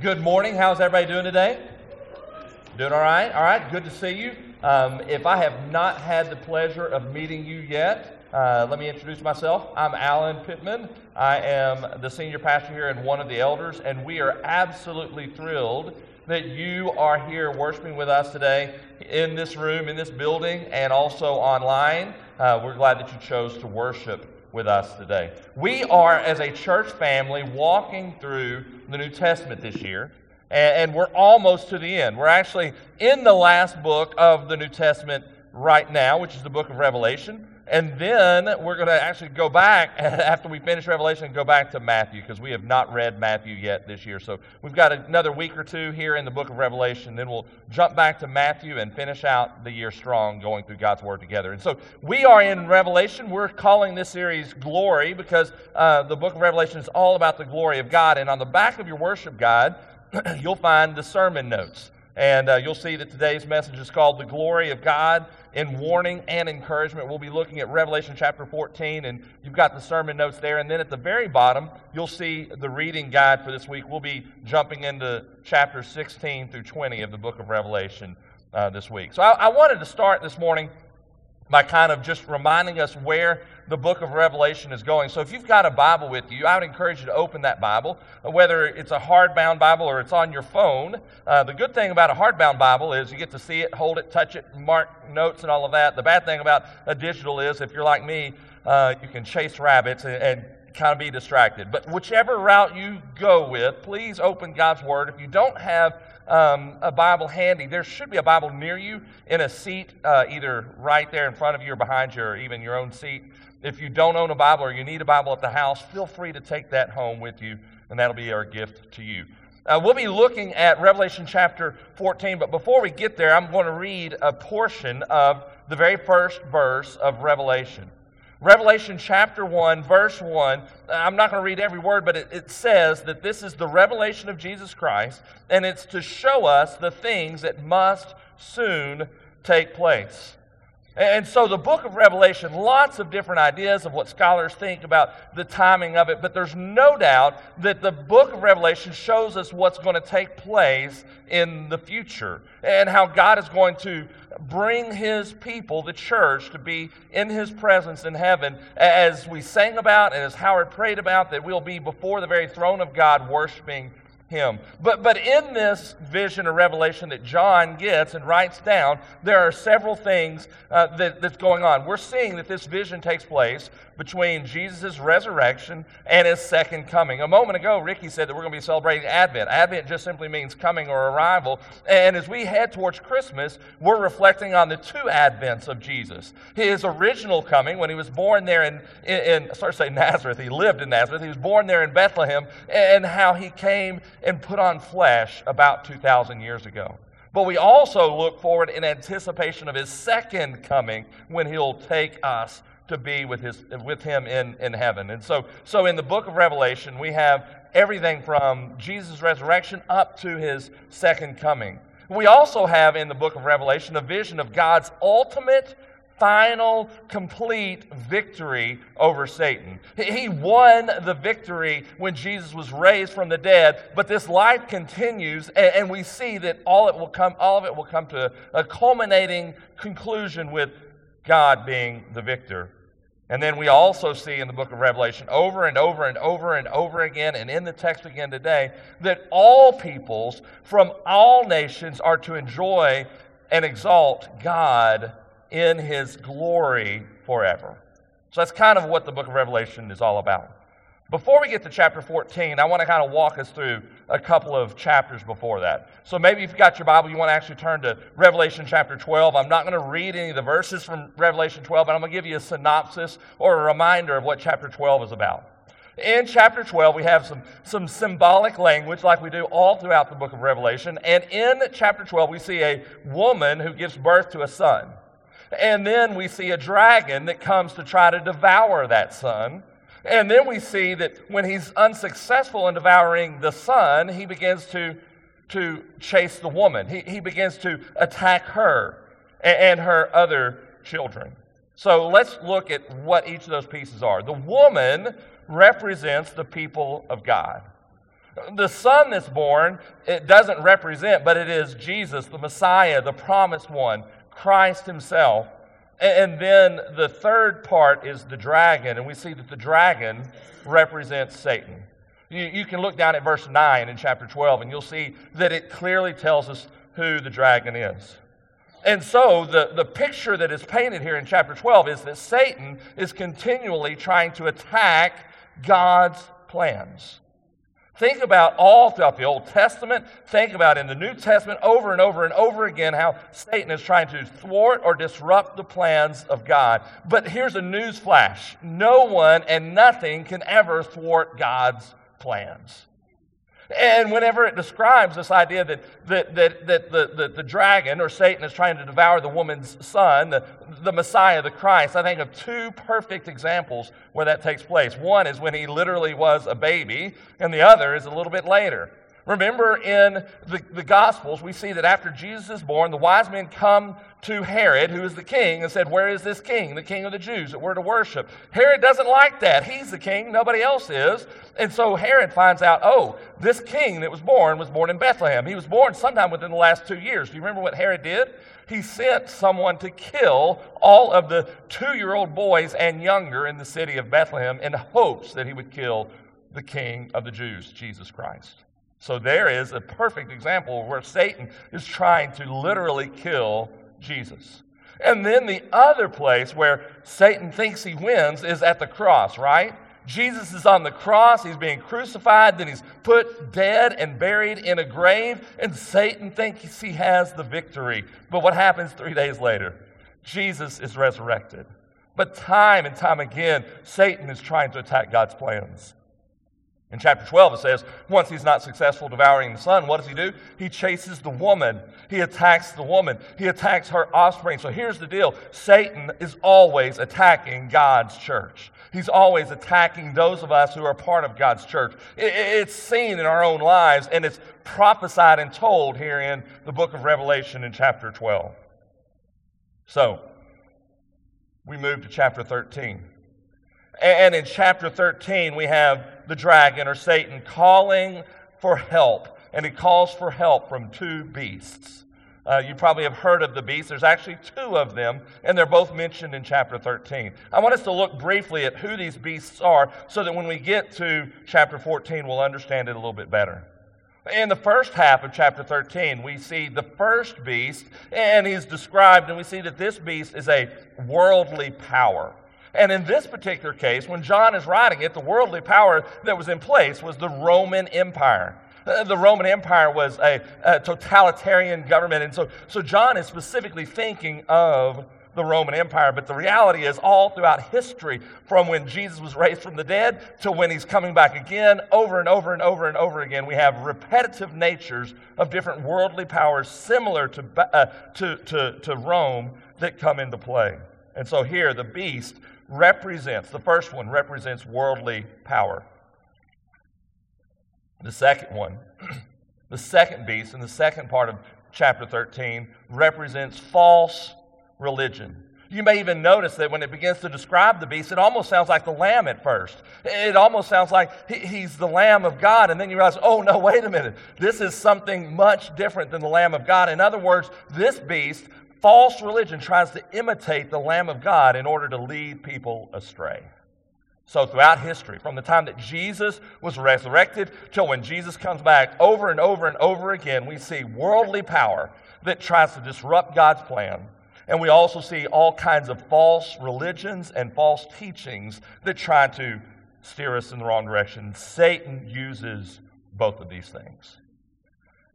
Good morning. How's everybody doing today? Doing all right? All right. Good to see you. Um, if I have not had the pleasure of meeting you yet, uh, let me introduce myself. I'm Alan Pittman. I am the senior pastor here and one of the elders, and we are absolutely thrilled that you are here worshiping with us today in this room, in this building, and also online. Uh, we're glad that you chose to worship with us today. We are, as a church family, walking through the New Testament this year, and, we're almost to the end. We're actually in the last book of the New Testament right now, which is the book of Revelation. And then we're going to actually go back after we finish Revelation and go back to Matthew because we have not read Matthew yet this year. So we've got another week or two here in the book of Revelation. Then we'll jump back to Matthew and finish out the year strong going through God's Word together. And so we are in Revelation. We're calling this series Glory because uh, the book of Revelation is all about the glory of God. And on the back of your worship guide, you'll find the sermon notes. And uh, you'll see that today's message is called The Glory of God in Warning and Encouragement. We'll be looking at Revelation chapter 14, and you've got the sermon notes there. And then at the very bottom, you'll see the reading guide for this week. We'll be jumping into chapter 16 through 20 of the book of Revelation uh, this week. So I, I wanted to start this morning by kind of just reminding us where the book of Revelation is going. So if you've got a Bible with you, I would encourage you to open that Bible, whether it's a hardbound Bible or it's on your phone. Uh, the good thing about a hardbound Bible is you get to see it, hold it, touch it, mark notes, and all of that. The bad thing about a digital is if you're like me, uh, you can chase rabbits and, and kind of be distracted. But whichever route you go with, please open God's Word. If you don't have um, a Bible handy, there should be a Bible near you in a seat, uh, either right there in front of you or behind you, or even your own seat. If you don't own a Bible or you need a Bible at the house, feel free to take that home with you, and that'll be our gift to you. Uh, we'll be looking at Revelation chapter 14, but before we get there, I'm going to read a portion of the very first verse of Revelation. Revelation chapter 1, verse 1. Uh, I'm not going to read every word, but it, it, says that this is the revelation of Jesus Christ, and it's to show us the things that must soon take place. And so the book of Revelation, lots of different ideas of what scholars think about the timing of it, but there's no doubt that the book of Revelation shows us what's going to take place in the future and how God is going to bring his people, the church, to be in his presence in heaven. As we sang about and as Howard prayed about, that we'll be before the very throne of God worshiping him. But, but in this vision or revelation that John gets and writes down, there are several things uh, that, that's going on. We're seeing that this vision takes place between Jesus' resurrection and his second coming. A moment ago, Ricky said that we're going to be celebrating Advent. Advent just simply means coming or arrival. And as we head towards Christmas, we're reflecting on the two Advents of Jesus. His original coming, when he was born there in, in, in sorry to say Nazareth, he lived in Nazareth, he was born there in Bethlehem, and how he came and put on flesh about 2,000 years ago. But we also look forward in anticipation of his second coming when he'll take us to be with, his, with him in, in heaven. And so, so in the book of Revelation, we have everything from Jesus' resurrection up to his second coming. We also have in the book of Revelation a vision of God's ultimate final, complete victory over Satan. He won the victory when Jesus was raised from the dead, but this life continues, and we see that all it will come, all of it will come to a culminating conclusion with God being the victor. And then we also see in the book of Revelation over and over and over and over again, and in the text again today, that all peoples from all nations are to enjoy and exalt God in his glory forever. So that's kind of what the book of Revelation is all about. Before we get to chapter 14, I want to kind of walk us through a couple of chapters before that. So maybe if you've got your Bible, you want to actually turn to Revelation chapter 12. I'm not going to read any of the verses from Revelation 12, but I'm going to give you a synopsis or a reminder of what chapter 12 is about. In chapter 12, we have some, some symbolic language like we do all throughout the book of Revelation. And in chapter 12, we see a woman who gives birth to a son. And then we see a dragon that comes to try to devour that son. And then we see that when he's unsuccessful in devouring the son, he begins to, to chase the woman. He, he begins to attack her and, and her other children. So let's look at what each of those pieces are. The woman represents the people of God. The son that's born, it doesn't represent, but it is Jesus, the Messiah, the promised one, Christ himself. And then the third part is the dragon, and we see that the dragon represents Satan. You, you, can look down at verse 9 in chapter 12, and you'll see that it clearly tells us who the dragon is. And so the, the picture that is painted here in chapter 12 is that Satan is continually trying to attack God's plans. Think about all throughout the Old Testament. Think about in the New Testament over and over and over again how Satan is trying to thwart or disrupt the plans of God. But here's a news flash no one and nothing can ever thwart God's plans. And whenever it describes this idea that, that, that, that the, the, the, dragon or Satan is trying to devour the woman's son, the, the Messiah, the Christ, I think of two perfect examples where that takes place. One is when he literally was a baby, and the other is a little bit later. Remember in the, the Gospels, we see that after Jesus is born, the wise men come to Herod, who is the king, and said, Where is this king, the king of the Jews that we're to worship? Herod doesn't like that. He's the king, nobody else is. And so Herod finds out, Oh, this king that was born was born in Bethlehem. He was born sometime within the last two years. Do you remember what Herod did? He sent someone to kill all of the two year old boys and younger in the city of Bethlehem in hopes that he would kill the king of the Jews, Jesus Christ. So there is a perfect example where Satan is trying to literally kill Jesus. And then the other place where Satan thinks he wins is at the cross, right? Jesus is on the cross, he's being crucified, then he's put dead and buried in a grave, and Satan thinks he has the victory. But what happens three days later? Jesus is resurrected. But time and time again, Satan is trying to attack God's plans. In chapter 12, it says, once he's not successful devouring the son, what does he do? He chases the woman. He attacks the woman. He attacks her offspring. So here's the deal Satan is always attacking God's church. He's always attacking those of us who are part of God's church. It's seen in our own lives, and it's prophesied and told here in the book of Revelation in chapter 12. So, we move to chapter 13. And in chapter 13, we have the dragon or Satan calling for help. And he calls for help from two beasts. Uh, you probably have heard of the beasts. There's actually two of them, and they're both mentioned in chapter 13. I want us to look briefly at who these beasts are so that when we get to chapter 14, we'll understand it a little bit better. In the first half of chapter 13, we see the first beast, and he's described, and we see that this beast is a worldly power. And in this particular case, when John is writing it, the worldly power that was in place was the Roman Empire. Uh, the Roman Empire was a, a, totalitarian government. And so, so John is specifically thinking of the Roman Empire. But the reality is, all throughout history, from when Jesus was raised from the dead to when he's coming back again, over and over and over and over again, we have repetitive natures of different worldly powers similar to, uh, to, to, to Rome that come into play. And so here, the beast represents, the first one represents worldly power. The second one, the second beast in the second part of chapter 13 represents false religion. You may even notice that when it begins to describe the beast, it almost sounds like the lamb at first. It almost sounds like he's the lamb of God. And then you realize, oh, no, wait a minute. This is something much different than the lamb of God. In other words, this beast false religion tries to imitate the Lamb of God in order to lead people astray. So, throughout history, from the time that Jesus was resurrected till when Jesus comes back, over and over and over again, we see worldly power that tries to disrupt God's plan. And we also see all kinds of false religions and false teachings that try to steer us in the wrong direction. Satan uses both of these things.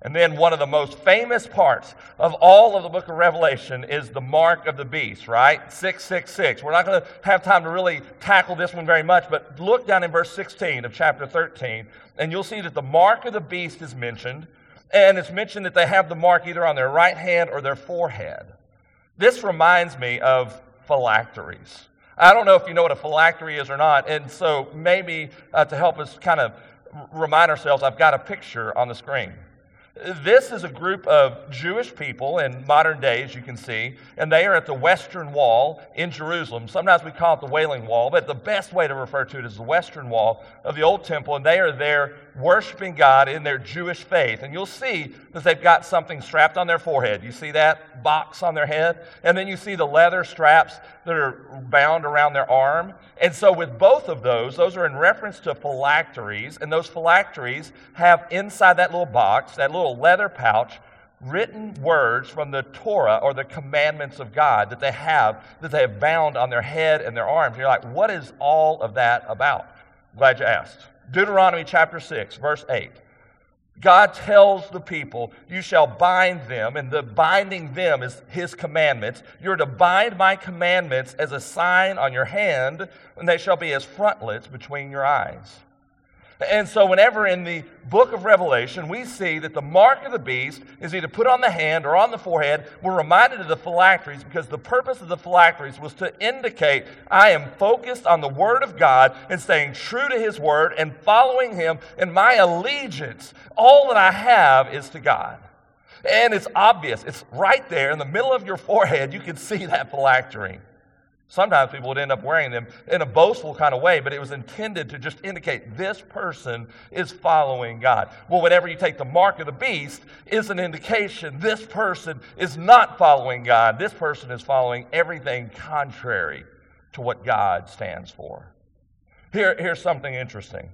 And then one of the most famous parts of all of the book of Revelation is the mark of the beast, right? 666. We're not going to have time to really tackle this one very much, but look down in verse 16 of chapter 13, and you'll see that the mark of the beast is mentioned, and it's mentioned that they have the mark either on their right hand or their forehead. This reminds me of phylacteries. I don't know if you know what a phylactery is or not, and so maybe uh, to help us kind of remind ourselves, I've got a picture on the screen. This is a group of Jewish people in modern days, you can see, and they are at the Western Wall in Jerusalem. Sometimes we call it the Wailing Wall, but the best way to refer to it is the Western Wall of the Old Temple, and they are there worshiping God in their Jewish faith. And you'll see that they've got something strapped on their forehead. You see that box on their head? And then you see the leather straps that are bound around their arm. And so, with both of those, those are in reference to phylacteries. And those phylacteries have inside that little box, that little leather pouch, written words from the Torah or the commandments of God that they have, that they have bound on their head and their arms. And you're like, what is all of that about? Glad you asked. Deuteronomy chapter 6, verse 8. God tells the people, You shall bind them, and the binding them is His commandments. You're to bind my commandments as a sign on your hand, and they shall be as frontlets between your eyes. And so, whenever in the book of Revelation we see that the mark of the beast is either put on the hand or on the forehead, we're reminded of the phylacteries because the purpose of the phylacteries was to indicate I am focused on the Word of God and staying true to His Word and following Him, and my allegiance, all that I have, is to God. And it's obvious, it's right there in the middle of your forehead. You can see that phylactery. Sometimes people would end up wearing them in a boastful kind of way, but it was intended to just indicate this person is following God. Well, whenever you take the mark of the beast, is an indication this person is not following God. This person is following everything contrary to what God stands for. Here, here's something interesting.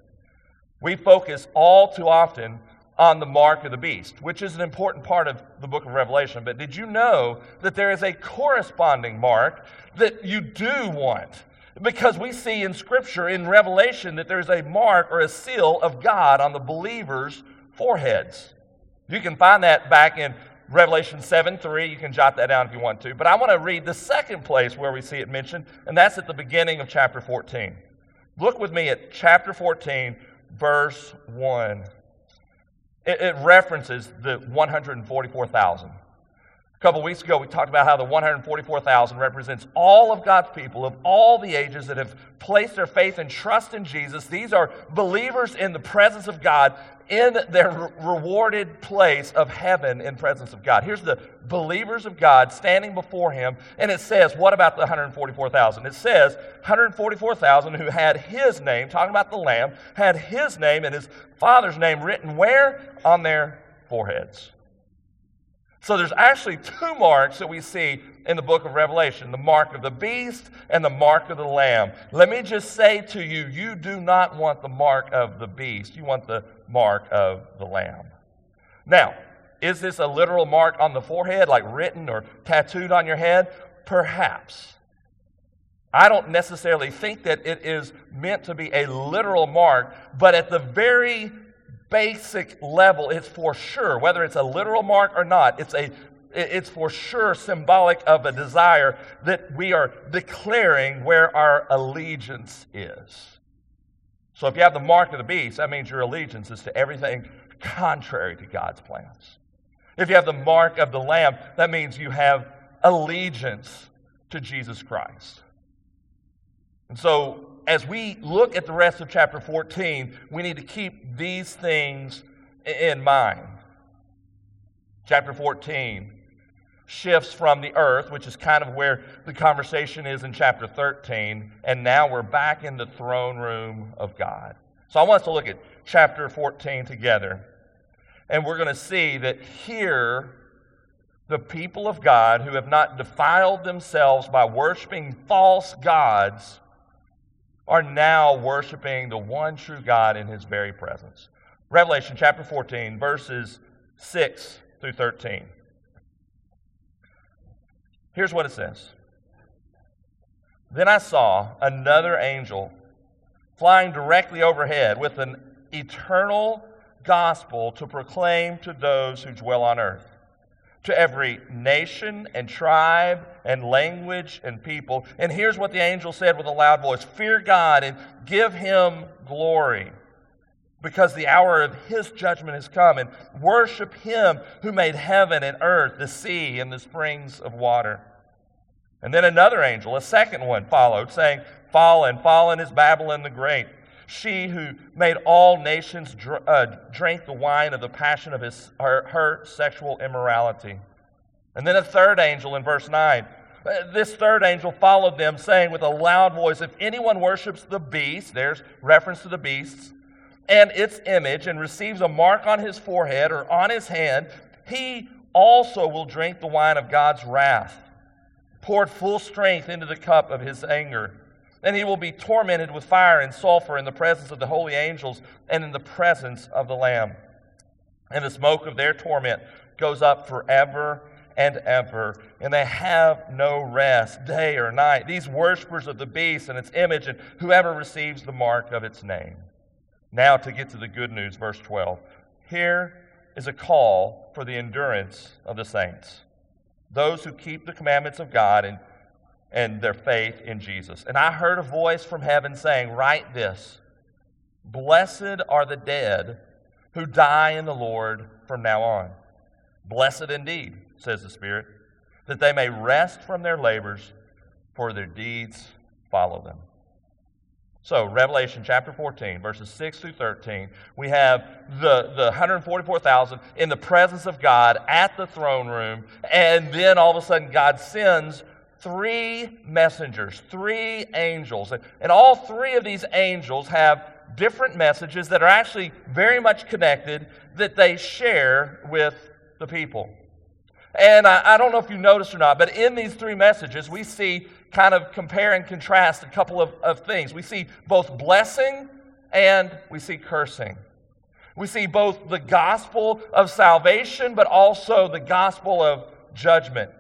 We focus all too often on the mark of the beast, which is an important part of the book of Revelation. But did you know that there is a corresponding mark that you do want? Because we see in Scripture, in Revelation, that there's a mark or a seal of God on the believers' foreheads. You can find that back in Revelation 7 3. You can jot that down if you want to. But I want to read the second place where we see it mentioned, and that's at the beginning of chapter 14. Look with me at chapter 14, verse 1. It, it references the 144,000. Couple weeks ago, we talked about how the 144,000 represents all of God's people of all the ages that have placed their faith and trust in Jesus. These are believers in the presence of God in their rewarded place of heaven in presence of God. Here's the believers of God standing before him, and it says, what about the 144,000? It says 144,000 who had his name, talking about the Lamb, had his name and his father's name written where? On their foreheads. So there's actually two marks that we see in the book of Revelation the mark of the beast and the mark of the lamb. Let me just say to you, you do not want the mark of the beast, you want the mark of the lamb. Now, is this a literal mark on the forehead, like written or tattooed on your head? Perhaps. I don't necessarily think that it is meant to be a literal mark, but at the very basic level, it's for sure, whether it's a literal mark or not, it's a it's for sure symbolic of a desire that we are declaring where our allegiance is. So if you have the mark of the beast, that means your allegiance is to everything contrary to God's plans. If you have the mark of the lamb, that means you have allegiance to Jesus Christ. And so as we look at the rest of chapter 14, we need to keep these things in mind. Chapter 14 shifts from the earth, which is kind of where the conversation is in chapter 13, and now we're back in the throne room of God. So I want us to look at chapter 14 together, and we're going to see that here, the people of God who have not defiled themselves by worshiping false gods are now worshiping the one true God in his very presence. Revelation chapter 14, verses 6 through 13. Here's what it says Then I saw another angel flying directly overhead with an eternal gospel to proclaim to those who dwell on earth to every nation and tribe and language and people. And here's what the angel said with a loud voice Fear God and give him glory, because the hour of his judgment has come, and worship him who made heaven and earth, the sea, and the springs of water. And then another angel, a second one, followed, saying, Fallen, fallen is Babylon the Great she who made all nations dr- uh, drink the wine of the passion of his, her, her sexual immorality. And then a third angel in verse 9. Uh, this third angel followed them, saying with a loud voice, If anyone worships the beast, there's reference to the beasts, and its image and receives a mark on his forehead or on his hand, he also will drink the wine of God's wrath, poured full strength into the cup of his anger. And he will be tormented with fire and sulfur in the presence of the holy angels and in the presence of the Lamb. And the smoke of their torment goes up forever and ever, and they have no rest day or night. These worshippers of the beast and its image, and whoever receives the mark of its name. Now, to get to the good news, verse 12. Here is a call for the endurance of the saints, those who keep the commandments of God and, and their faith in Jesus. And I heard a voice from heaven saying, Write this Blessed are the dead who die in the Lord from now on. Blessed indeed, says the Spirit, that they may rest from their labors, for their deeds follow them. So, Revelation chapter 14, verses 6 through 13, we have the, the 144,000 in the presence of God at the throne room, and then all of a sudden God sends three messengers, three angels. And, all three of these angels have different messages that are actually very much connected that they share with the people. And I, I don't know if you noticed or not, but in these three messages, we see kind of compare and contrast a couple of, of things. We see both blessing and we see cursing. We see both the gospel of salvation, but also the gospel of judgment.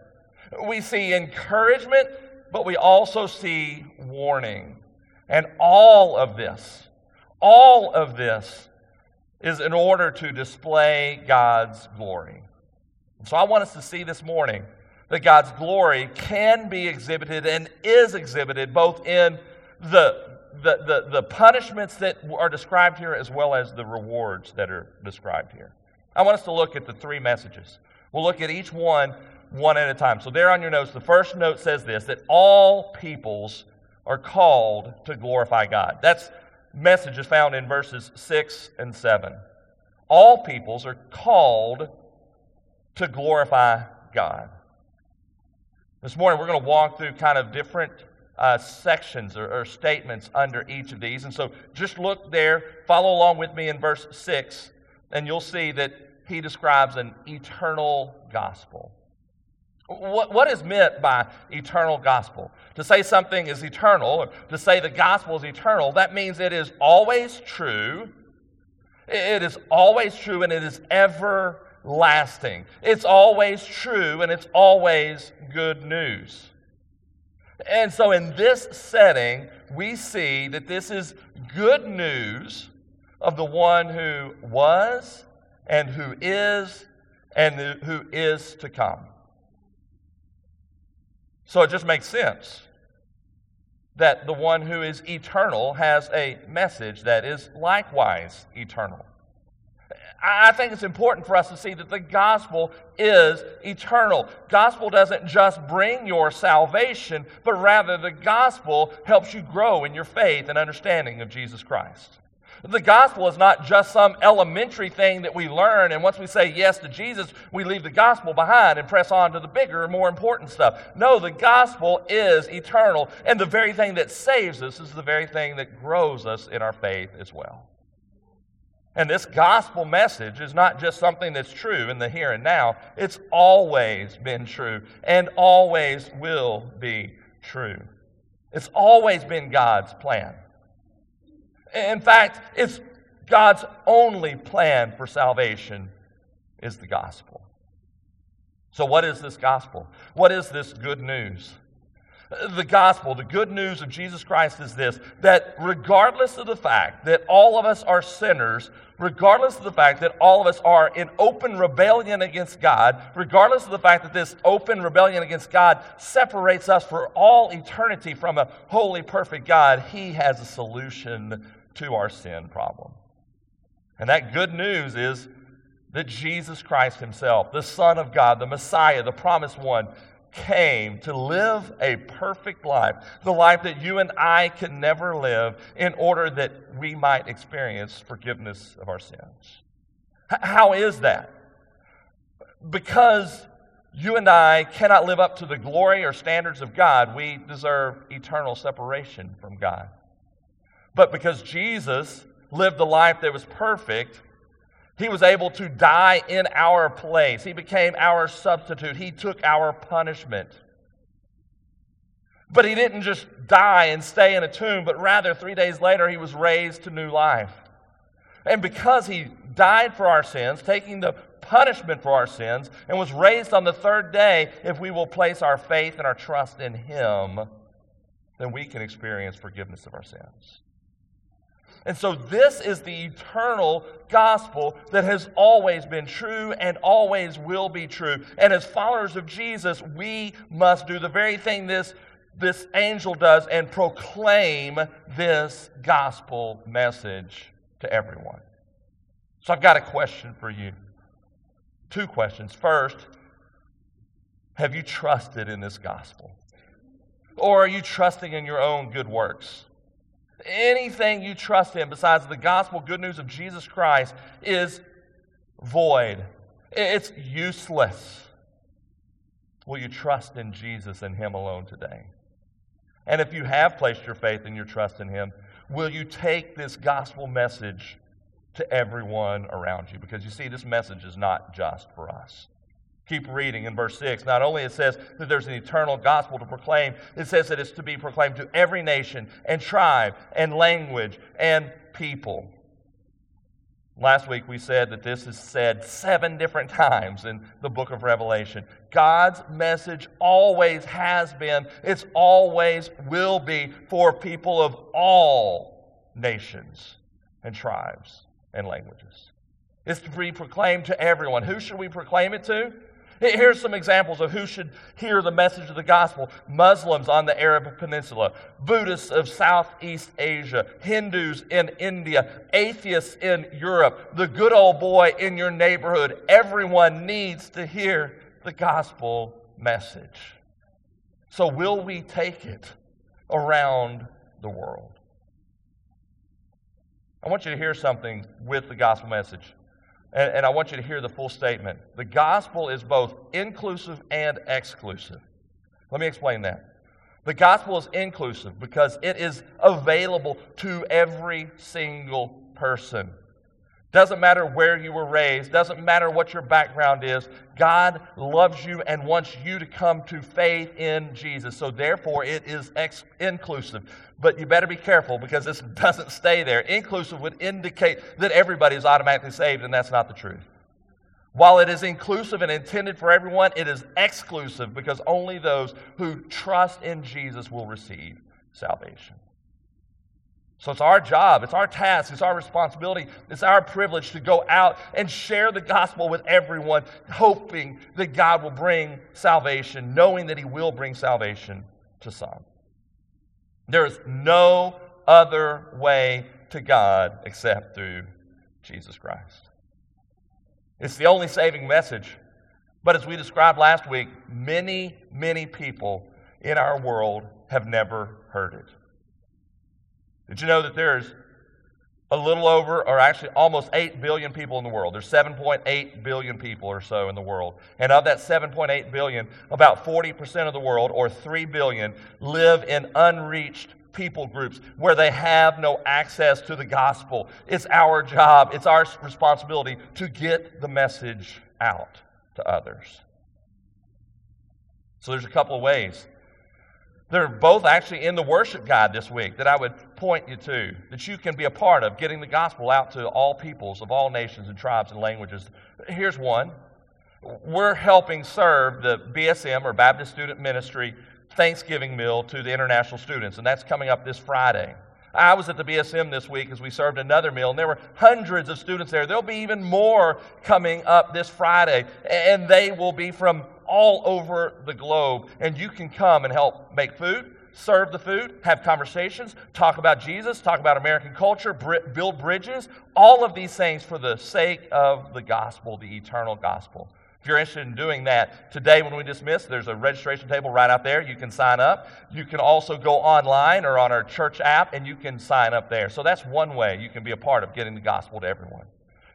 We see encouragement, but we also see warning. And all of this, all of this is in order to display God's glory. So I want us to see this morning that God's glory can be exhibited and is exhibited both in the, the, the, the, punishments that are described here as well as the rewards that are described here. I want us to look at the three messages. We'll look at each one one at a time. So, there on your notes, the first note says this that all peoples are called to glorify God. That's message is found in verses 6 and 7. All peoples are called to glorify God. This morning, we're going to walk through kind of different uh, sections or, or, statements under each of these. And so just look there, follow along with me in verse 6, and you'll see that he describes an eternal gospel. What, what is meant by eternal gospel? To say something is eternal, to say the gospel is eternal, that means it is always true, it is always true, and it is ever lasting. It's always true and it's always good news. And so, in this setting, we see that this is good news of the one who was and who is and who is to come. So, it just makes sense that the one who is eternal has a message that is likewise eternal. I think it's important for us to see that the gospel is eternal. Gospel doesn't just bring your salvation, but rather the gospel helps you grow in your faith and understanding of Jesus Christ. The gospel is not just some elementary thing that we learn, and once we say yes to Jesus, we leave the gospel behind and press on to the bigger more important stuff. No, the gospel is eternal, and the very thing that saves us is the very thing that grows us in our faith as well. And this gospel message is not just something that's true in the here and now, it's always been true and always will be true. It's always been God's plan. In fact, it's God's only plan for salvation is the gospel. So, what is this gospel? What is this good news? the gospel, the good news of Jesus Christ is this that regardless of the fact that all of us are sinners, regardless of the fact that all of us are in open rebellion against God, regardless of the fact that this open rebellion against God separates us for all eternity from a holy, perfect God, He has a solution to our sin problem. And that good news is that Jesus Christ Himself, the Son of God, the Messiah, the promised one, came to live a perfect life, the life that you and I can never live, in order that we might experience forgiveness of our sins. How is that? Because you and I cannot live up to the glory or standards of God, we deserve eternal separation from God. But because Jesus lived the life that was perfect, he was able to die in our place. He became our substitute. He took our punishment. But he didn't just die and stay in a tomb, but rather, three days later, he was raised to new life. And because he died for our sins, taking the punishment for our sins, and was raised on the third day, if we will place our faith and our trust in him, then we can experience forgiveness of our sins. And so, this is the eternal gospel that has always been true and always will be true. And as followers of Jesus, we must do the very thing this, this angel does and proclaim this gospel message to everyone. So, I've got a question for you. Two questions. First, have you trusted in this gospel? Or are you trusting in your own good works? Anything you trust in besides the gospel good news of Jesus Christ is void, it's useless. Will you trust in Jesus and Him alone today? And if you have placed your faith and your trust in Him, will you take this gospel message to everyone around you? Because you see, this message is not just for us. Keep reading in verse 6. Not only it says that there's an eternal gospel to proclaim, it says that it's to be proclaimed to every nation and tribe and language and people. Last week we said that this is said seven different times in the book of Revelation. God's message always has been, it's always will be for people of all nations and tribes and languages. It's to be proclaimed to everyone. Who should we proclaim it to? Here's some examples of who should hear the message of the gospel Muslims on the Arab Peninsula, Buddhists of Southeast Asia, Hindus in India, atheists in Europe, the good old boy in your neighborhood. Everyone needs to hear the gospel message. So, will we take it around the world? I want you to hear something with the gospel message. And, and I want you to hear the full statement. The gospel is both inclusive and exclusive. Let me explain that. The gospel is inclusive because it is available to every single person. Doesn't matter where you were raised, doesn't matter what your background is. God loves you and wants you to come to faith in Jesus. So, therefore, it is ex- inclusive. But you better be careful because this doesn't stay there. Inclusive would indicate that everybody is automatically saved, and that's not the truth. While it is inclusive and intended for everyone, it is exclusive because only those who trust in Jesus will receive salvation. So it's our job, it's our task, it's our responsibility, it's our privilege to go out and share the gospel with everyone, hoping that God will bring salvation, knowing that He will bring salvation to some. There is no other way to God except through Jesus Christ. It's the only saving message. But as we described last week, many, many people in our world have never heard it. Did you know that there's a little over, or actually almost 8 billion people in the world? There's 7.8 billion people or so in the world. And of that 7.8 billion, about 40% of the world, or 3 billion, live in unreached people groups where they have no access to the gospel. It's our job, it's our responsibility to get the message out to others. So there's a couple of ways they're both actually in the worship guide this week that I would point you to, that you can be a part of getting the gospel out to all peoples of all nations and tribes and languages. Here's one. We're helping serve the BSM or Baptist Student Ministry Thanksgiving meal to the international students, and that's coming up this Friday. I was at the BSM this week as we served another meal, and there were hundreds of students there. There'll be even more coming up this Friday, and they will be from all over the globe. And you can come and help make food, serve the food, have conversations, talk about Jesus, talk about American culture, build bridges, all of these things for the sake of the gospel, the eternal gospel. If you're interested in doing that, today when we dismiss, there's a registration table right out there. You can sign up. You can also go online or on our church app and you can sign up there. So that's one way you can be a part of getting the gospel to everyone.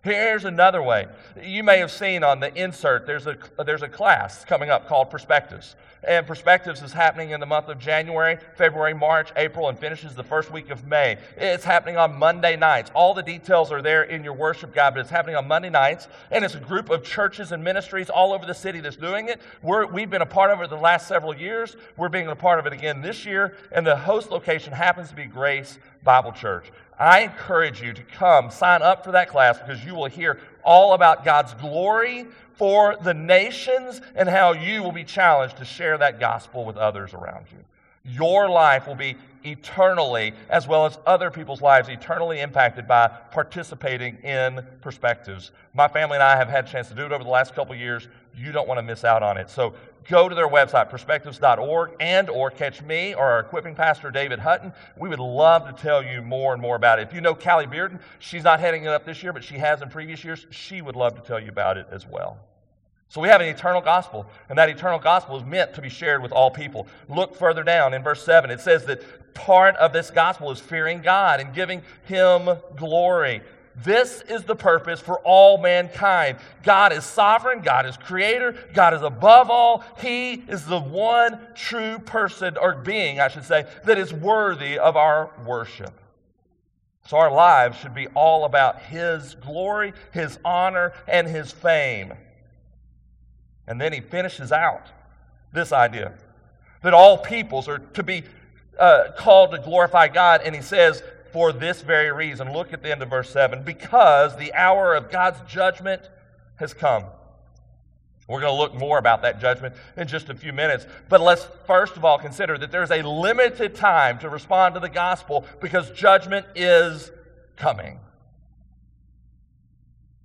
Here's another way. You may have seen on the insert, there's a, there's a class coming up called Perspectives. And Perspectives is happening in the month of January, February, March, April, and finishes the first week of May. It's happening on Monday nights. All the details are there in your worship guide, but it's happening on Monday nights. And it's a group of churches and ministries all over the city that's doing it. We're, we've been a part of it the last several years. We're being a part of it again this year. And the host location happens to be Grace Bible Church. I encourage you to come sign up for that class because you will hear all about God's glory for the nations and how you will be challenged to share that gospel with others around you. Your life will be eternally, as well as other people's lives, eternally impacted by participating in perspectives. My family and I have had a chance to do it over the last couple years. You don't want to miss out on it. So go to their website, perspectives.org, and or catch me or our equipping pastor, David Hutton. We would love to tell you more and more about it. If you know Callie Bearden, she's not heading it up this year, but she has in previous years. She would love to tell you about it as well. So we have an eternal gospel, and that eternal gospel is meant to be shared with all people. Look further down in verse 7. It says that part of this gospel is fearing God and giving Him glory. This is the purpose for all mankind. God is sovereign, God is creator, God is above all. He is the one true person, or being, I should say, that is worthy of our worship. So our lives should be all about His glory, His honor, and His fame. And then he finishes out this idea that all peoples are to be uh, called to glorify God. And he says, for this very reason, look at the end of verse 7 because the hour of God's judgment has come. We're going to look more about that judgment in just a few minutes. But let's first of all consider that there's a limited time to respond to the gospel because judgment is coming.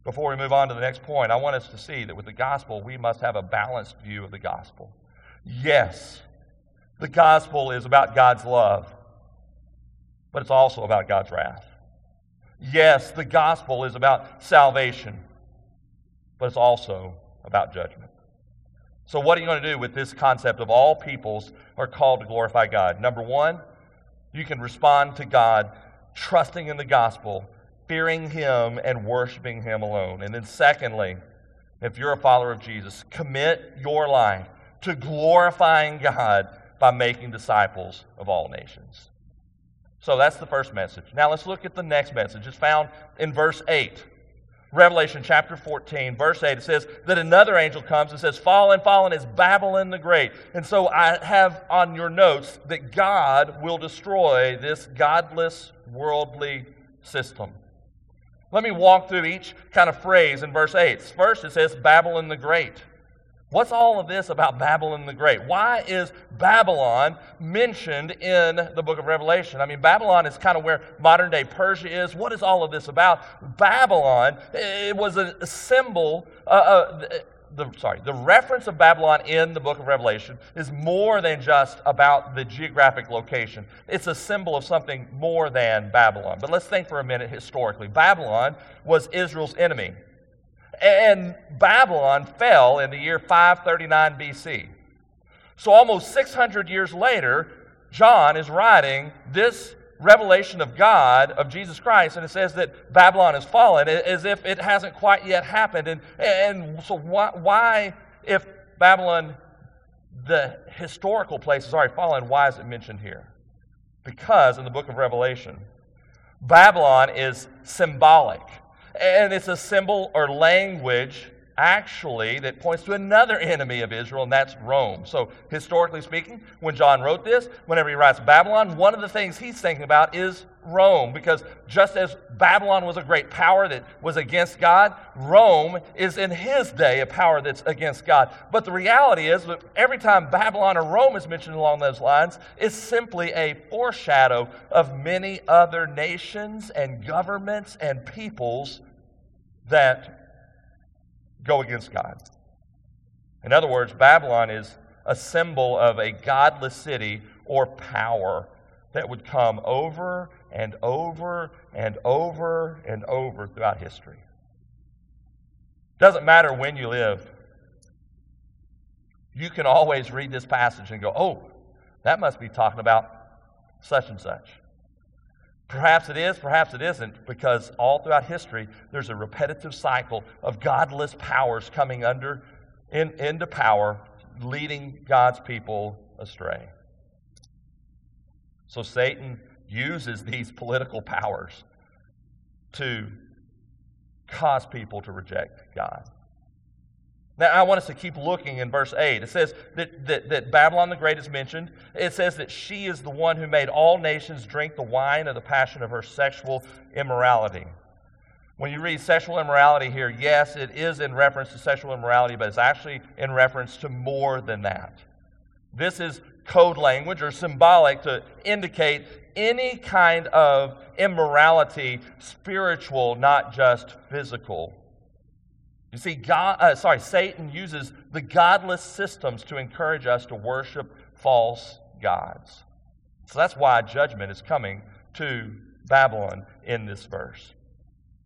Before we move on to the next point, I want us to see that with the gospel, we must have a balanced view of the gospel. Yes, the gospel is about God's love, but it's also about God's wrath. Yes, the gospel is about salvation, but it's also about judgment. So, what are you going to do with this concept of all peoples are called to glorify God? Number one, you can respond to God trusting in the gospel fearing Him and worshiping Him alone. And then, secondly, if you're a follower of Jesus, commit your life to glorifying God by making disciples of all nations. So that's the first message. Now let's look at the next message. It's found in verse 8. Revelation chapter 14, verse 8, it says that another angel comes and says, Fallen, fallen is Babylon the Great. And so I have on your notes that God will destroy this godless, worldly system. Let me walk through each kind of phrase in verse 8. First, it says Babylon the Great. What's all of this about Babylon the Great? Why is Babylon mentioned in the book of Revelation? I mean, Babylon is kind of where modern day Persia is. What is all of this about? Babylon, it was a symbol, uh, uh, the, sorry, the reference of Babylon in the book of Revelation is more than just about the geographic location. It's a symbol of something more than Babylon. But let's think for a minute historically. Babylon was Israel's enemy. And Babylon fell in the year 539 BC. So almost 600 years later, John is writing this revelation of God, of Jesus Christ, and it says that Babylon has fallen as if it hasn't quite yet happened. And, and so, why, why, if Babylon, the historical place, has already fallen, why is it mentioned here? Because in the book of Revelation, Babylon is symbolic, and it's a symbol or language actually that points to another enemy of Israel, and that's Rome. So, historically speaking, when John wrote this, whenever he writes Babylon, one of the things he's thinking about is Rome, because just as Babylon was a great power that was against God, Rome is in his day a power that's against God. But the reality is that every time Babylon or Rome is mentioned along those lines, it's simply a foreshadow of many other nations and governments and peoples that go against God. In other words, Babylon is a symbol of a godless city or power that would come over and over and over and over throughout history. Doesn't matter when you live. You can always read this passage and go, oh, that must be talking about such and such. Perhaps it is, perhaps it isn't, because all throughout history, there's a repetitive cycle of godless powers coming under in, into power, leading God's people astray. So Satan uses these political powers to cause people to reject God. Now, I want us to keep looking in verse 8. It says that, that, that, Babylon the Great is mentioned. It says that she is the one who made all nations drink the wine of the passion of her sexual immorality. When you read sexual immorality here, yes, it is in reference to sexual immorality, but it's actually in reference to more than that. This is code language or symbolic to indicate any kind of immorality, spiritual, not just physical. You see, God, uh, sorry, Satan uses the godless systems to encourage us to worship false gods. So that's why judgment is coming to Babylon in this verse.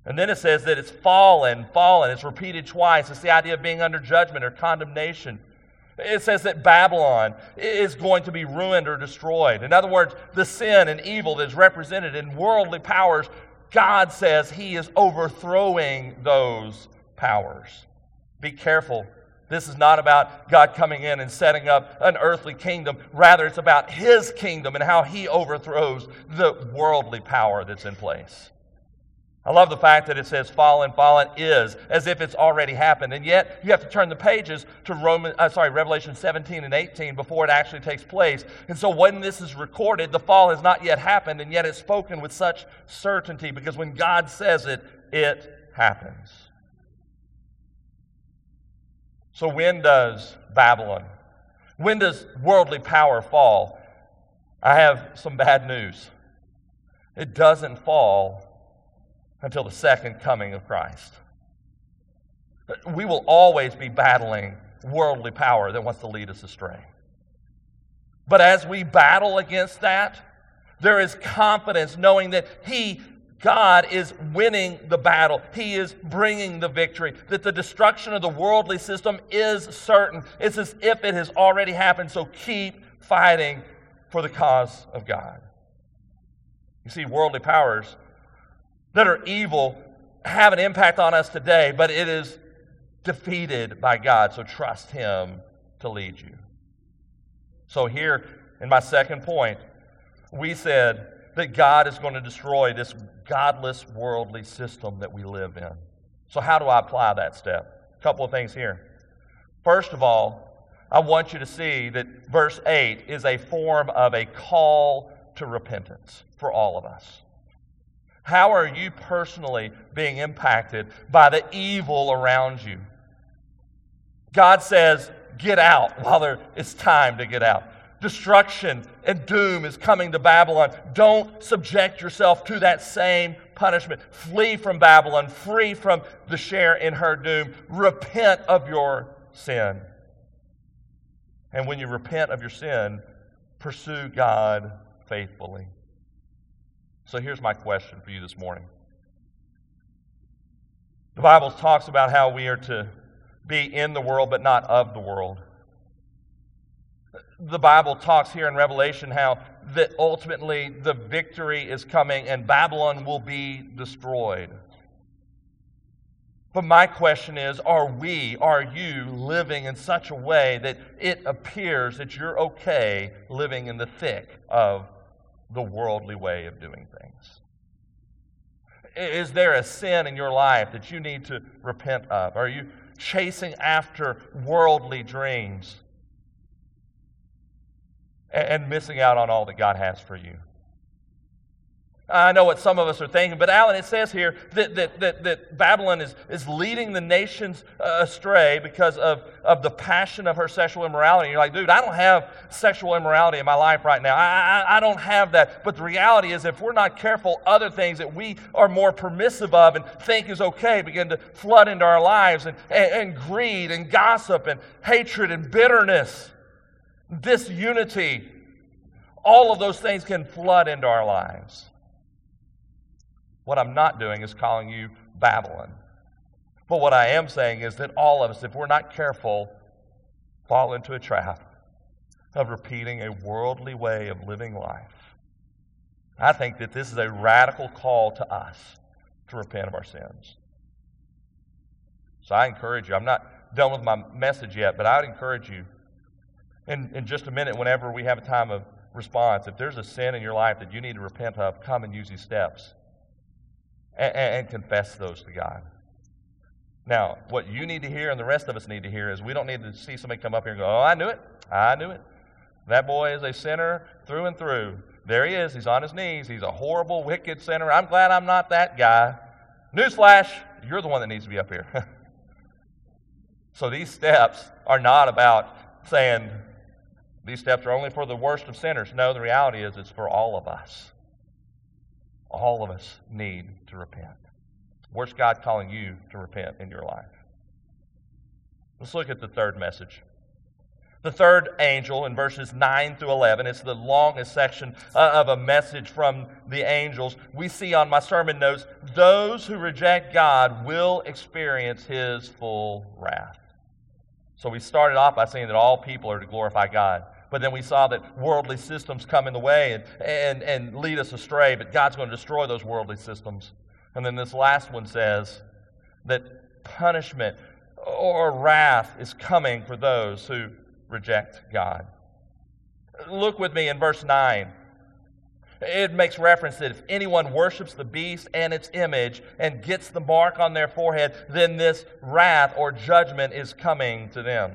And then it says that it's fallen, fallen. It's repeated twice. It's the idea of being under judgment or condemnation. It says that Babylon is going to be ruined or destroyed. In other words, the sin and evil that is represented in worldly powers, God says He is overthrowing those powers. Be careful. This is not about God coming in and setting up an earthly kingdom. Rather, it's about His kingdom and how He overthrows the worldly power that's in place. I love the fact that it says fallen, fallen is, as if it's already happened. And yet, you have to turn the pages to Roman, uh, sorry, Revelation 17 and 18 before it actually takes place. And so when this is recorded, the fall has not yet happened, and yet it's spoken with such certainty because when God says it, it happens. So, when does Babylon, when does worldly power fall? I have some bad news. It doesn't fall until the second coming of Christ. We will always be battling worldly power that wants to lead us astray. But as we battle against that, there is confidence knowing that He God is winning the battle. He is bringing the victory. That the destruction of the worldly system is certain. It's as if it has already happened. So keep fighting for the cause of God. You see, worldly powers that are evil have an impact on us today, but it is defeated by God. So trust Him to lead you. So, here in my second point, we said that God is going to destroy this godless worldly system that we live in. So, how do I apply that step? A couple of things here. First of all, I want you to see that verse 8 is a form of a call to repentance for all of us. How are you personally being impacted by the evil around you? God says, get out while there, it's time to get out destruction and doom is coming to Babylon. Don't subject yourself to that same punishment. Flee from Babylon, free from the share in her doom. Repent of your sin. And when you repent of your sin, pursue God faithfully. So here's my question for you this morning. The Bible talks about how we are to be in the world, but not of the world the Bible talks here in Revelation how that ultimately the victory is coming and Babylon will be destroyed. But my question is are we, are you living in such a way that it appears that you're okay living in the thick of the worldly way of doing things? Is there a sin in your life that you need to repent of? Are you chasing after worldly dreams? And missing out on all that God has for you. I know what some of us are thinking, but Alan, it says here that, that, that, that Babylon is, is leading the nations uh, astray because of, of the passion of her sexual immorality. You're like, dude, I don't have sexual immorality in my life right now. I, I, I don't have that. But the reality is, if we're not careful, other things that we are more permissive of and think is okay begin to flood into our lives, and, and, and greed and gossip and hatred and bitterness disunity, all of those things can flood into our lives. What I'm not doing is calling you Babylon. But what I am saying is that all of us, if we're not careful, fall into a trap of repeating a worldly way of living life. I think that this is a radical call to us to repent of our sins. So I encourage you. I'm not done with my message yet, but I would encourage you in, in just a minute, whenever we have a time of response, if there's a sin in your life that you need to repent of, come and use these steps and, and confess those to God. Now, what you need to hear and the rest of us need to hear is we don't need to see somebody come up here and go, Oh, I knew it. I knew it. That boy is a sinner through and through. There he is. He's on his knees. He's a horrible, wicked sinner. I'm glad I'm not that guy. Newsflash, you're the one that needs to be up here. so these steps are not about saying these steps are only for the worst of sinners. No, the reality is it's for all of us. All of us need to repent. Where's God calling you to repent in your life? Let's look at the third message. The third angel in verses 9 through 11, it's the longest section uh, of a message from the angels. We see on my sermon notes those who reject God will experience his full wrath. So we started off by saying that all people are to glorify God. But then we saw that worldly systems come in the way and, and, and lead us astray, but God's going to destroy those worldly systems. And then this last one says that punishment or wrath is coming for those who reject God. Look with me in verse 9. It makes reference that if anyone worships the beast and its image and gets the mark on their forehead, then this wrath or judgment is coming to them.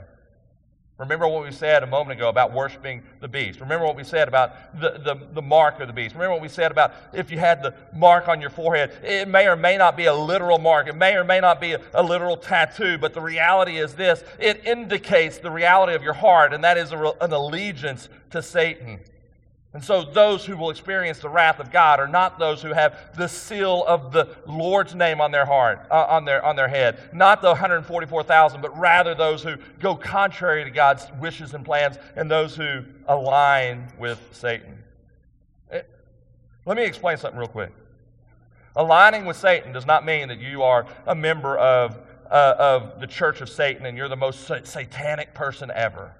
Remember what we said a moment ago about worshiping the beast. Remember what we said about the, the, the, mark of the beast. Remember what we said about if you had the mark on your forehead. It may or may not be a literal mark. It may or may not be a, a literal tattoo, but the reality is this it indicates the reality of your heart, and that is a, an allegiance to Satan. And so, those who will experience the wrath of God are not those who have the seal of the Lord's name on their heart, uh, on their on their head. Not the 144,000, but rather those who go contrary to God's wishes and plans, and those who align with Satan. It, eh, let me explain something real quick. Aligning with Satan does not mean that you are a member of uh, of the Church of Satan and you're the most satanic person ever.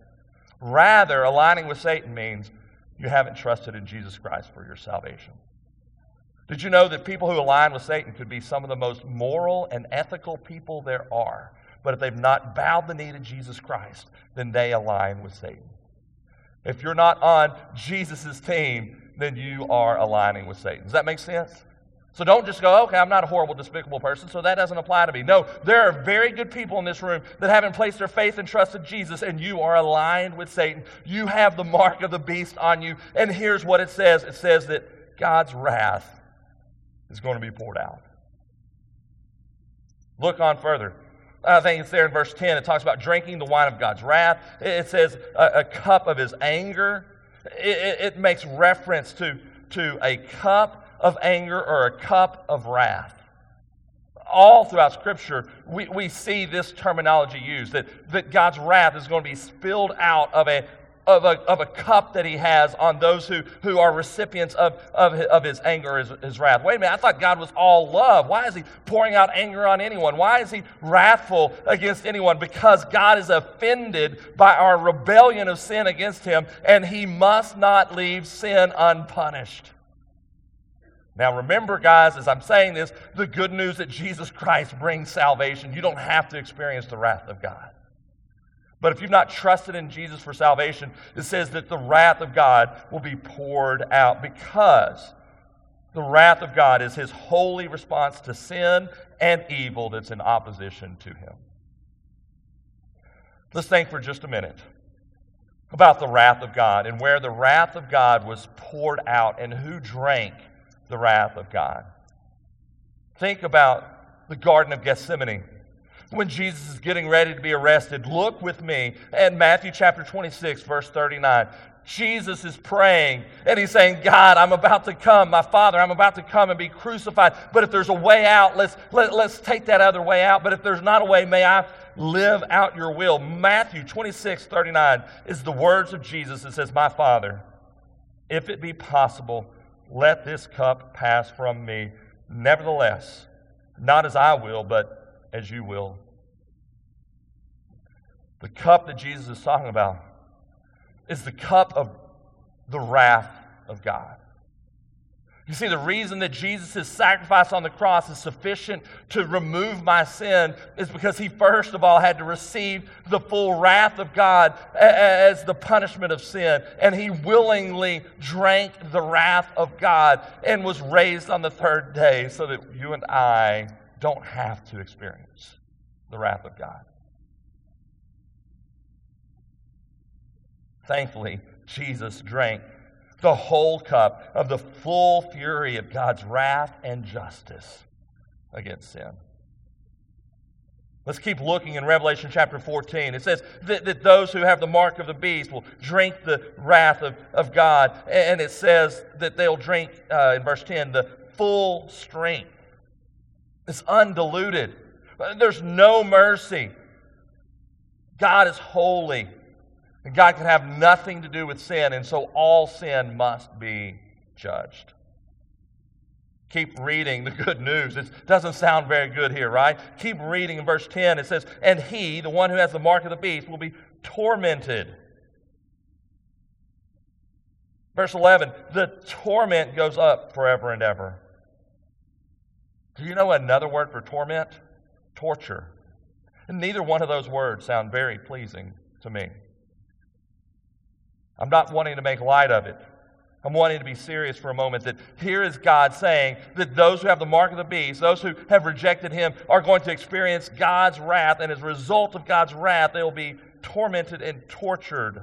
Rather, aligning with Satan means you haven't trusted in Jesus Christ for your salvation. Did you know that people who align with Satan could be some of the most moral and ethical people there are? But if they've not bowed the knee to Jesus Christ, then they align with Satan. If you're not on Jesus' team, then you are aligning with Satan. Does that make sense? So don't just go, okay, I'm not a horrible, despicable person, so that doesn't apply to me. No, there are very good people in this room that haven't placed their faith and trust in Jesus, and you are aligned with Satan. You have the mark of the beast on you. And here's what it says it says that God's wrath is going to be poured out. Look on further. I think it's there in verse 10. It talks about drinking the wine of God's wrath. It says a, a cup of his anger. It, it, it makes reference to, to a cup of anger or a cup of wrath. All throughout Scripture, we, we see this terminology used that, that God's wrath is going to be spilled out of a, of a, of a cup that he has on those who, who are recipients of, of, of his anger, his, his wrath. Wait a minute, I thought God was all love. Why is he pouring out anger on anyone? Why is he wrathful against anyone? Because God is offended by our rebellion of sin against him, and he must not leave sin unpunished. Now, remember, guys, as I'm saying this, the good news that Jesus Christ brings salvation. You don't have to experience the wrath of God. But if you've not trusted in Jesus for salvation, it says that the wrath of God will be poured out because the wrath of God is his holy response to sin and evil that's in opposition to him. Let's think for just a minute about the wrath of God and where the wrath of God was poured out and who drank the wrath of God. Think about the Garden of Gethsemane. When Jesus is getting ready to be arrested, look with me at Matthew chapter 26, verse 39. Jesus is praying and he's saying, God, I'm about to come. My Father, I'm about to come and be crucified. But if there's a way out, let's, let, let's take that other way out. But if there's not a way, may I live out your will. Matthew 26, 39 is the words of Jesus. It says, My Father, if it be possible, let this cup pass from me. Nevertheless, not as I will, but as you will. The cup that Jesus is talking about is the cup of the wrath of God. You see, the reason that Jesus' sacrifice on the cross is sufficient to remove my sin is because he first of all had to receive the full wrath of God as the punishment of sin. And he willingly drank the wrath of God and was raised on the third day so that you and I don't have to experience the wrath of God. Thankfully, Jesus drank the whole cup of the full fury of God's wrath and justice against sin. Let's keep looking in Revelation chapter 14. It says that, that, those who have the mark of the beast will drink the wrath of, of God. And it says that they'll drink, uh, in verse 10, the full strength. It's undiluted. There's no mercy. God is holy. And God can have nothing to do with sin, and so all sin must be judged. Keep reading the good news. It doesn't sound very good here, right? Keep reading in verse 10. It says, And he, the one who has the mark of the beast, will be tormented. Verse 11, the torment goes up forever and ever. Do you know another word for torment? Torture. And neither one of those words sound very pleasing to me. I'm not wanting to make light of it. I'm wanting to be serious for a moment that here is God saying that those who have the mark of the beast, those who have rejected him, are going to experience God's wrath, and as a result of God's wrath, they will be tormented and tortured.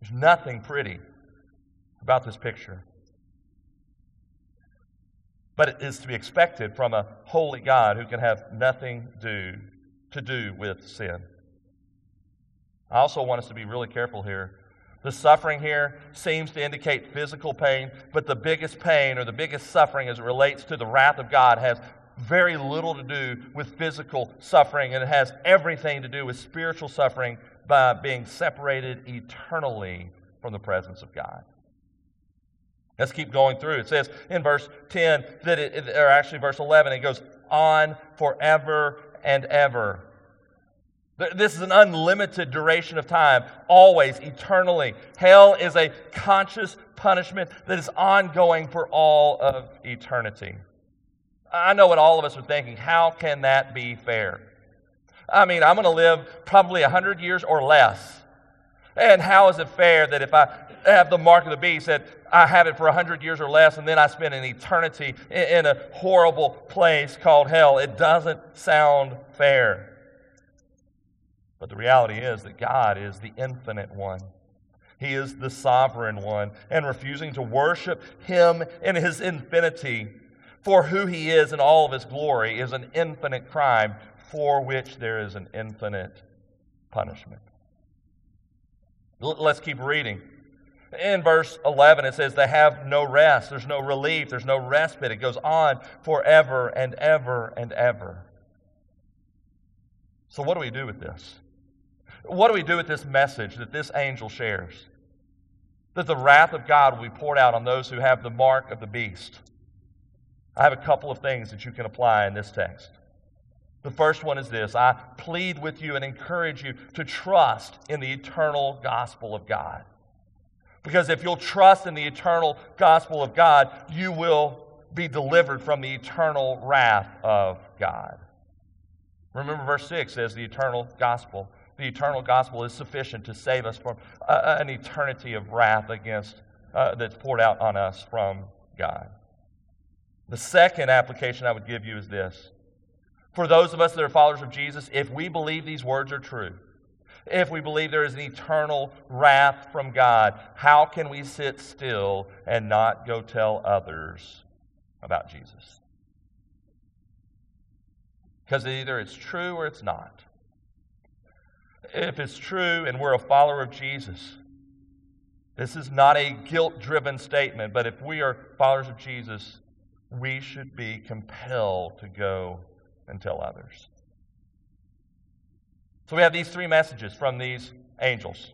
There's nothing pretty about this picture. But it is to be expected from a holy God who can have nothing do, to do with sin. I also want us to be really careful here. The suffering here seems to indicate physical pain, but the biggest pain or the biggest suffering as it relates to the wrath of God has very little to do with physical suffering, and it has everything to do with spiritual suffering by being separated eternally from the presence of God. Let's keep going through. It says in verse 10 that it, or actually verse 11, it goes on forever and ever. This is an unlimited duration of time, always, eternally. Hell is a conscious punishment that is ongoing for all of eternity. I know what all of us are thinking. How can that be fair? I mean, I'm going to live probably 100 years or less. And how is it fair that if I have the mark of the beast, that I have it for 100 years or less, and then I spend an eternity in a horrible place called hell? It doesn't sound fair. But the reality is that God is the infinite one. He is the sovereign one. And refusing to worship Him in His infinity for who He is in all of His glory is an infinite crime for which there is an infinite punishment. Let's keep reading. In verse 11, it says, They have no rest. There's no relief. There's no respite. It goes on forever and ever and ever. So, what do we do with this? What do we do with this message that this angel shares? That the wrath of God will be poured out on those who have the mark of the beast. I have a couple of things that you can apply in this text. The first one is this I plead with you and encourage you to trust in the eternal gospel of God. Because if you'll trust in the eternal gospel of God, you will be delivered from the eternal wrath of God. Remember, verse 6 says the eternal gospel the eternal gospel is sufficient to save us from uh, an eternity of wrath against uh, that's poured out on us from God. The second application I would give you is this. For those of us that are followers of Jesus, if we believe these words are true, if we believe there is an eternal wrath from God, how can we sit still and not go tell others about Jesus? Because either it's true or it's not if it's true and we're a follower of Jesus, this is not a guilt driven statement, but if we are followers of Jesus, we should be compelled to go and tell others. So we have these three messages from these angels.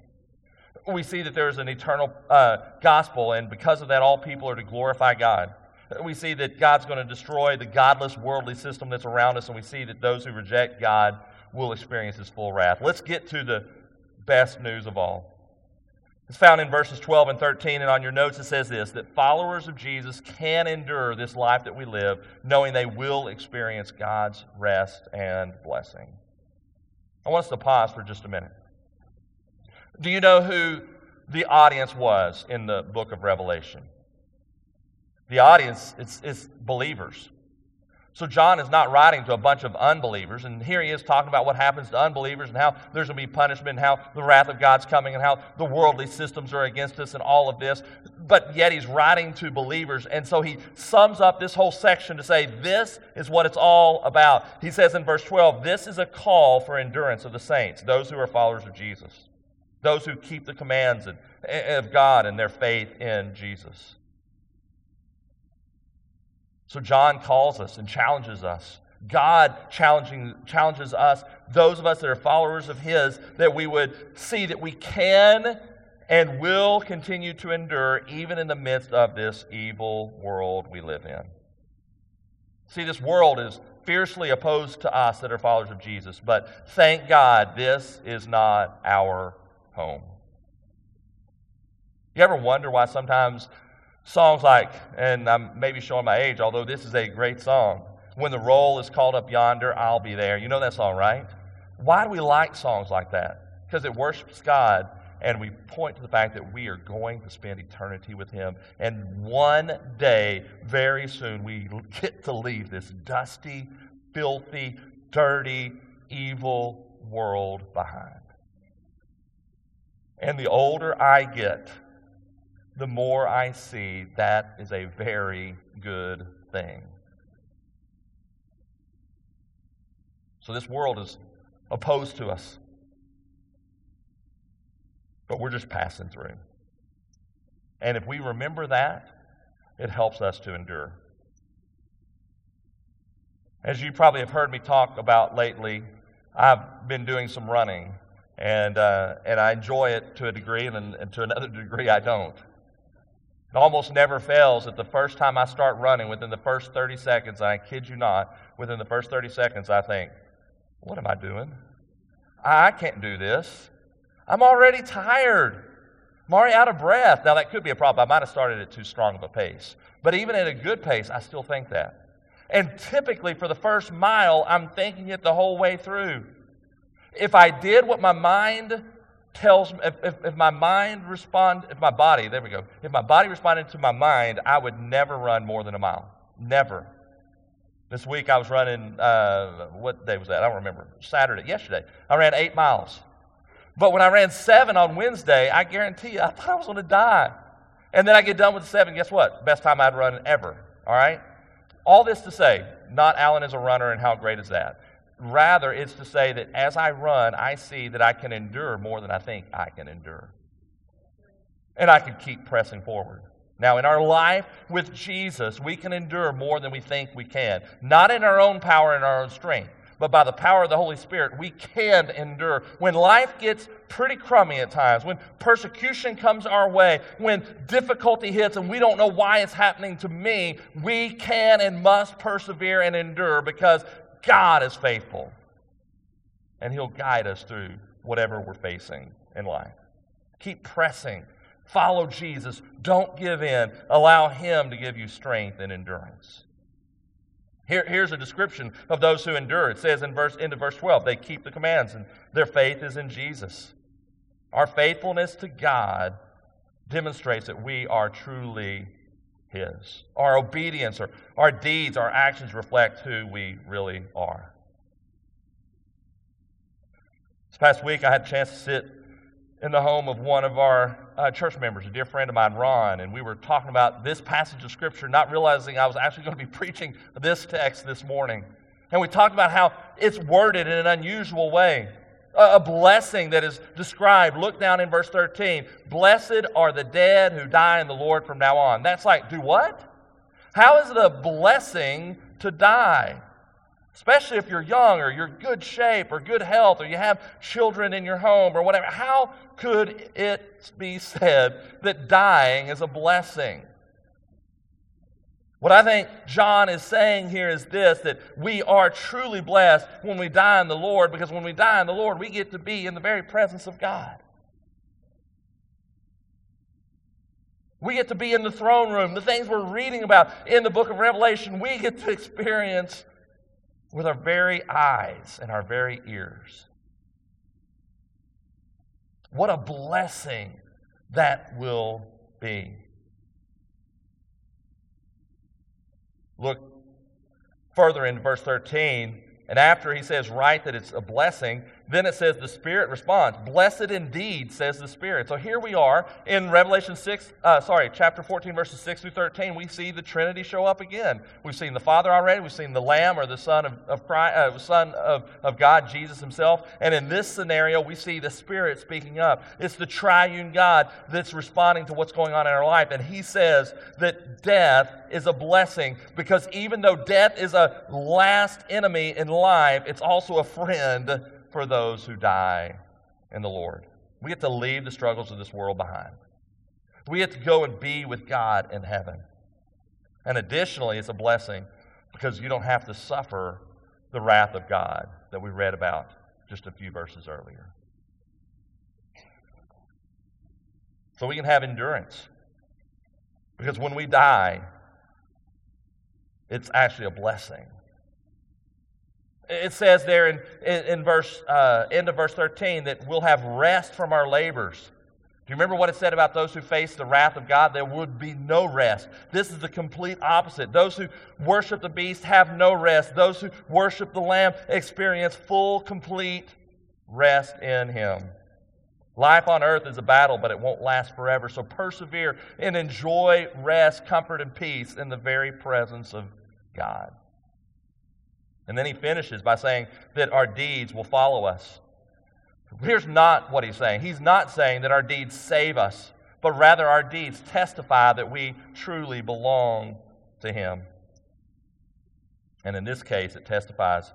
We see that there is an eternal uh, gospel, and because of that, all people are to glorify God. We see that God's going to destroy the godless worldly system that's around us, and we see that those who reject God will experience his full wrath. Let's get to the best news of all. It's found in verses 12 and 13, and on your notes it says this that followers of Jesus can endure this life that we live, knowing they will experience God's rest and blessing. I want us to pause for just a minute. Do you know who the audience was in the book of Revelation? The audience is, is believers. So John is not writing to a bunch of unbelievers, and here he is talking about what happens to unbelievers and how there's going to be punishment and how the wrath of God's coming and how the worldly systems are against us and all of this. But yet he's writing to believers, and so he sums up this whole section to say, This is what it's all about. He says in verse 12, This is a call for endurance of the saints, those who are followers of Jesus, those who keep the commands eh, of God and their faith in Jesus. So John calls us and challenges us. God challenging, challenges us, those of us that are followers of His, that we would see that we can and will continue to endure even in the midst of this evil world we live in. See, this world is fiercely opposed to us that are followers of Jesus, but thank God this is not our home. You ever wonder why sometimes Songs like, and I'm maybe showing my age, although this is a great song. When the roll is called up yonder, I'll be there. You know that song, right? Why do we like songs like that? Because it worships God and we point to the fact that we are going to spend eternity with Him. And one day, very soon, we get to leave this dusty, filthy, dirty, evil world behind. And the older I get, the more I see that is a very good thing. So this world is opposed to us, but we're just passing through. And if we remember that, it helps us to endure. As you probably have heard me talk about lately, I've been doing some running, and, uh, and I enjoy it to a degree, and, and to another degree, I don't. It almost never fails that the first time I start running, within the first 30 seconds, I kid you not, within the first 30 seconds, I think, what am I doing? I can't do this. I'm already tired. I'm already out of breath. Now, that could be a problem. I might have started at too strong of a pace. But even at a good pace, I still think that. And typically, for the first mile, I'm thinking it the whole way through. If I did what my mind tells if, if, if, my mind respond, if my body, there we go, if my body responded to my mind, I would never run more than a mile. Never. This week I was running, uh, what day was that? I don't remember. Saturday, yesterday. I ran eight miles. But when I ran seven on Wednesday, I guarantee you, I thought I was going to die. And then I get done with seven, guess what? Best time I'd run ever. All right? All this to say, not Alan is a runner, and how great is that? Rather, it's to say that as I run, I see that I can endure more than I think I can endure. And I can keep pressing forward. Now, in our life with Jesus, we can endure more than we think we can. Not in our own power and our own strength, but by the power of the Holy Spirit, we can endure. When life gets pretty crummy at times, when persecution comes our way, when difficulty hits and we don't know why it's happening to me, we can and must persevere and endure because God is faithful. And He'll guide us through whatever we're facing in life. Keep pressing. Follow Jesus. Don't give in. Allow Him to give you strength and endurance. Here, here's a description of those who endure. It says in verse into verse 12, they keep the commands, and their faith is in Jesus. Our faithfulness to God demonstrates that we are truly his. Our obedience, or our deeds, our actions reflect who we really are. This past week, I had a chance to sit in the home of one of our uh, church members, a dear friend of mine, Ron, and we were talking about this passage of Scripture, not realizing I was actually going to be preaching this text this morning. And we talked about how it's worded in an unusual way a blessing that is described. Look down in verse 13. Blessed are the dead who die in the Lord from now on. That's like, do what? How is it a blessing to die? Especially if you're young or you're good shape or good health or you have children in your home or whatever. How could it be said that dying is a blessing? What I think John is saying here is this that we are truly blessed when we die in the Lord, because when we die in the Lord, we get to be in the very presence of God. We get to be in the throne room. The things we're reading about in the book of Revelation, we get to experience with our very eyes and our very ears. What a blessing that will be. Look further in verse 13, and after he says, right, that it's a blessing, then it says the Spirit responds, Blessed indeed, says the Spirit. So here we are in Revelation 6, uh, sorry, chapter 14, verses 6 through 13. We see the Trinity show up again. We've seen the Father already. We've seen the Lamb or the Son of, of, Christ, uh, Son of, of God, Jesus himself. And in this scenario, we see the Spirit speaking up. It's the triune God that's responding to what's going on in our life. And he says that death is a blessing because even though death is a last enemy in life, it's also a friend for those who die in the Lord. We get to leave the struggles of this world behind. We get to go and be with God in heaven. And additionally, it's a blessing because you don't have to suffer the wrath of God that we read about just a few verses earlier. So we can have endurance. Because when we die, it's actually a blessing. It says there in, in, verse, uh, end of verse 13 that we'll have rest from our labors. Do you remember what it said about those who face the wrath of God? There would be no rest. This is the complete opposite. Those who worship the beast have no rest. Those who worship the Lamb experience full, complete rest in Him. Life on earth is a battle, but it won't last forever. So persevere and enjoy rest, comfort, and peace in the very presence of God. And then he finishes by saying that our deeds will follow us. Here's not what he's saying. He's not saying that our deeds save us, but rather our deeds testify that we truly belong to him. And in this case, it testifies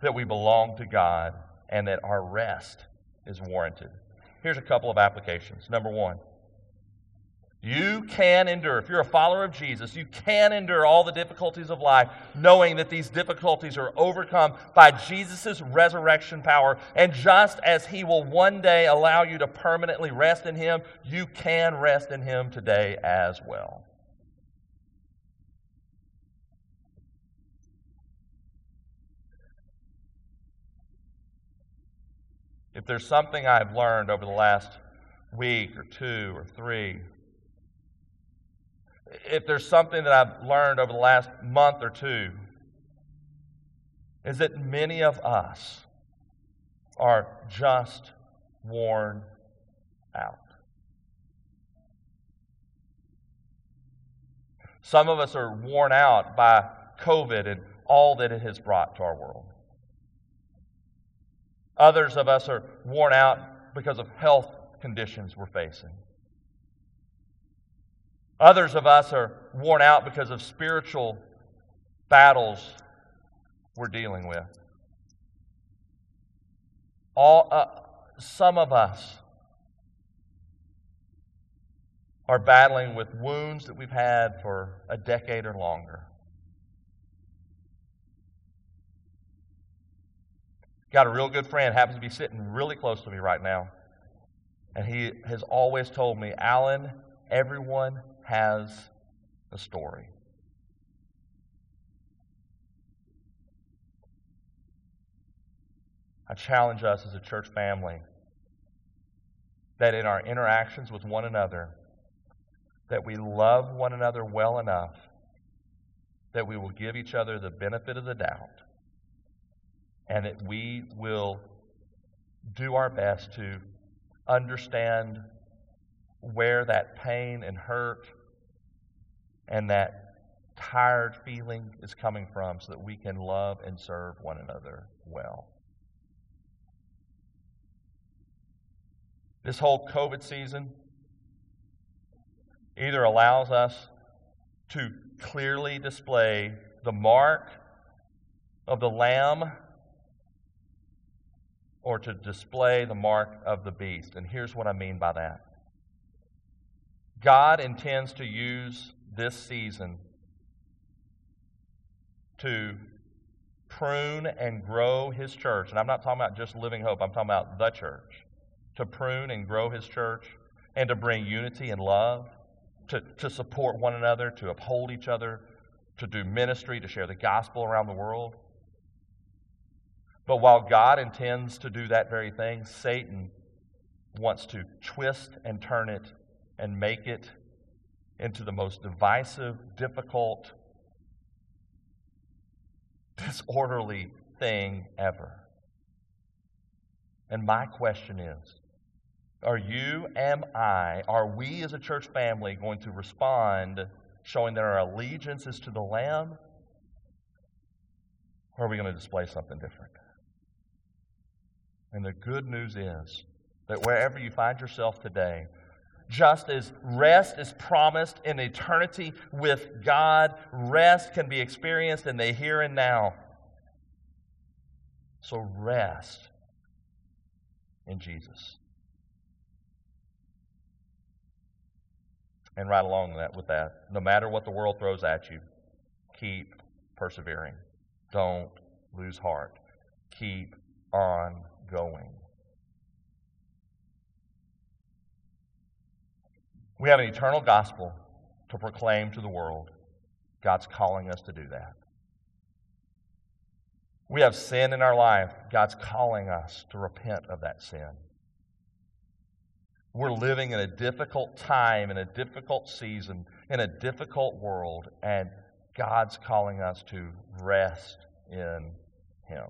that we belong to God and that our rest is warranted. Here's a couple of applications. Number one, you can endure. If you're a follower of Jesus, you can endure all the difficulties of life, knowing that these difficulties are overcome by Jesus' resurrection power. And just as He will one day allow you to permanently rest in Him, you can rest in Him today as well. If there's something I've learned over the last week or two or three if there's something that I've learned over the last month or two, is that many of us are just worn out. Some of us are worn out by COVID and all that it has brought to our world. Others of us are worn out because of health conditions we're facing. Others of us are worn out because of spiritual battles we're dealing with. All, uh, some of us are battling with wounds that we've had for a decade or longer. Got a real good friend, happens to be sitting really close to me right now. And he has always told me, Alan, everyone has a story. I challenge us as a church family that in our interactions with one another, that we love one another well enough that we will give each other the benefit of the doubt and that we will do our best to understand where that pain and hurt and that tired feeling is coming from so that we can love and serve one another well. This whole COVID season either allows us to clearly display the mark of the Lamb or to display the mark of the beast. And here's what I mean by that God intends to use this season to prune and grow his church. And I'm not talking about just living hope, I'm talking about the church. To prune and grow his church and to bring unity and love to, to support one another, to uphold each other, to do ministry, to share the gospel around the world. But while God intends to do that very thing, Satan wants to twist and turn it and make it into the most divisive, difficult, disorderly thing ever. And my question is are you, am I, are we as a church family going to respond showing that our allegiance is to the Lamb? Or are we going to display something different? And the good news is that wherever you find yourself today, just as rest is promised in eternity with God, rest can be experienced in the here and now. So rest in Jesus. And right along that, with that, no matter what the world throws at you, keep persevering. Don't lose heart. Keep on going. We have an eternal gospel to proclaim to the world. God's calling us to do that. We have sin in our life. God's calling us to repent of that sin. We're living in a difficult time, in a difficult season, in a difficult world, and God's calling us to rest in Him.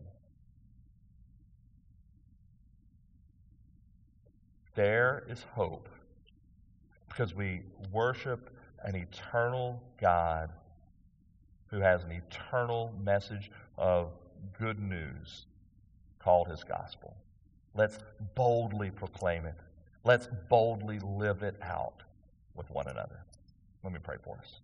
There is hope because we worship an eternal God who has an eternal message of good news called his gospel. Let's boldly proclaim it. Let's boldly live it out with one another. Let me pray for us.